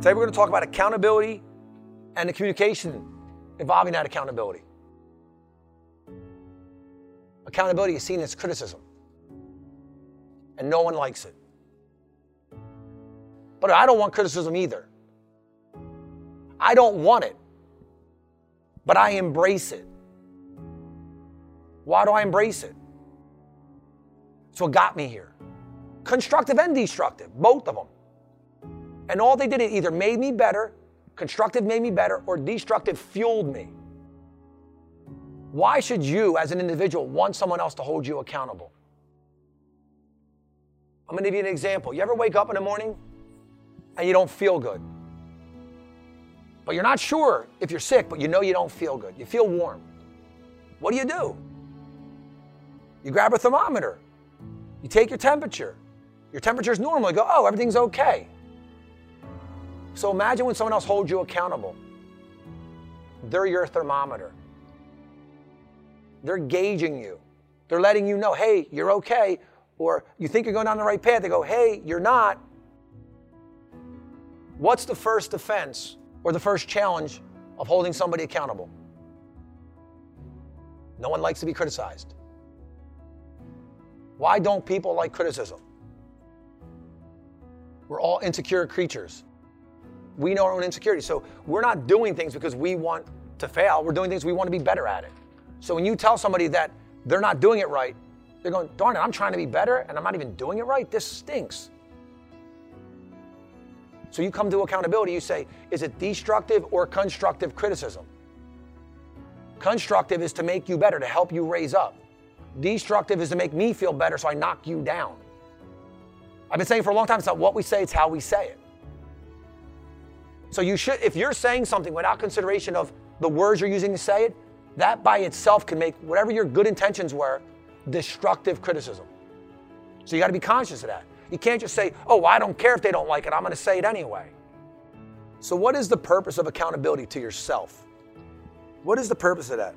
Today we're going to talk about accountability and the communication involving that accountability. Accountability is seen as criticism, and no one likes it. But I don't want criticism either. I don't want it, but I embrace it. Why do I embrace it? It's what got me here. Constructive and destructive, both of them. And all they did, it either made me better, constructive made me better, or destructive fueled me. Why should you, as an individual, want someone else to hold you accountable? I'm gonna give you an example. You ever wake up in the morning and you don't feel good? But you're not sure if you're sick, but you know you don't feel good. You feel warm. What do you do? You grab a thermometer, you take your temperature. Your temperature is normal. You go, oh, everything's okay. So imagine when someone else holds you accountable. They're your thermometer. They're gauging you. They're letting you know, hey, you're okay. Or you think you're going down the right path. They go, hey, you're not. What's the first defense or the first challenge of holding somebody accountable? No one likes to be criticized. Why don't people like criticism? We're all insecure creatures. We know our own insecurities. So we're not doing things because we want to fail. We're doing things we want to be better at it. So when you tell somebody that they're not doing it right, they're going, darn it, I'm trying to be better and I'm not even doing it right. This stinks. So you come to accountability, you say, is it destructive or constructive criticism? Constructive is to make you better, to help you raise up. Destructive is to make me feel better, so I knock you down. I've been saying for a long time, it's not what we say, it's how we say it. So you should, if you're saying something without consideration of the words you're using to say it, that by itself can make whatever your good intentions were destructive criticism. So you got to be conscious of that. You can't just say, oh, I don't care if they don't like it, I'm going to say it anyway. So, what is the purpose of accountability to yourself? What is the purpose of that?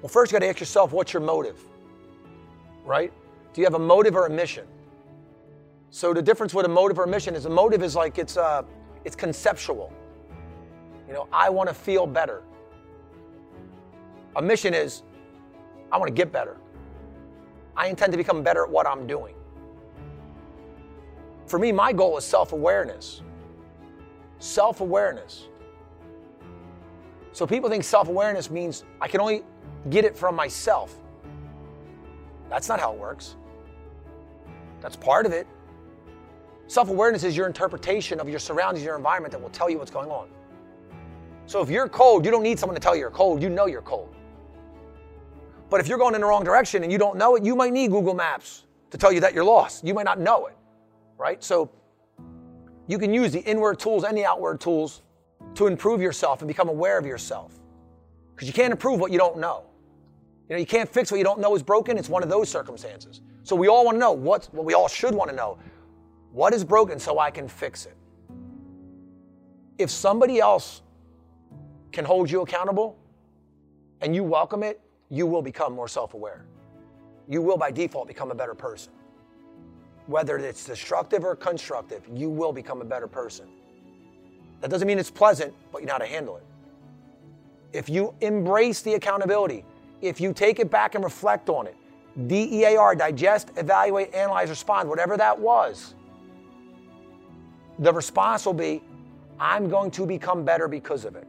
Well, first you got to ask yourself, what's your motive? Right? Do you have a motive or a mission? So the difference with a motive or a mission is a motive is like it's uh, it's conceptual. You know, I want to feel better. A mission is I want to get better. I intend to become better at what I'm doing. For me, my goal is self awareness. Self awareness. So people think self awareness means I can only get it from myself. That's not how it works. That's part of it. Self awareness is your interpretation of your surroundings, your environment that will tell you what's going on. So if you're cold, you don't need someone to tell you you're cold. You know you're cold. But if you're going in the wrong direction and you don't know it, you might need Google Maps to tell you that you're lost. You might not know it, right? So you can use the inward tools and the outward tools to improve yourself and become aware of yourself. Because you can't improve what you don't know. You know, you can't fix what you don't know is broken. It's one of those circumstances. So we all want to know what, what we all should want to know. What is broken so I can fix it? If somebody else can hold you accountable and you welcome it, you will become more self aware. You will, by default, become a better person. Whether it's destructive or constructive, you will become a better person. That doesn't mean it's pleasant, but you know how to handle it. If you embrace the accountability, if you take it back and reflect on it, DEAR, digest, evaluate, analyze, respond, whatever that was, the response will be, I'm going to become better because of it.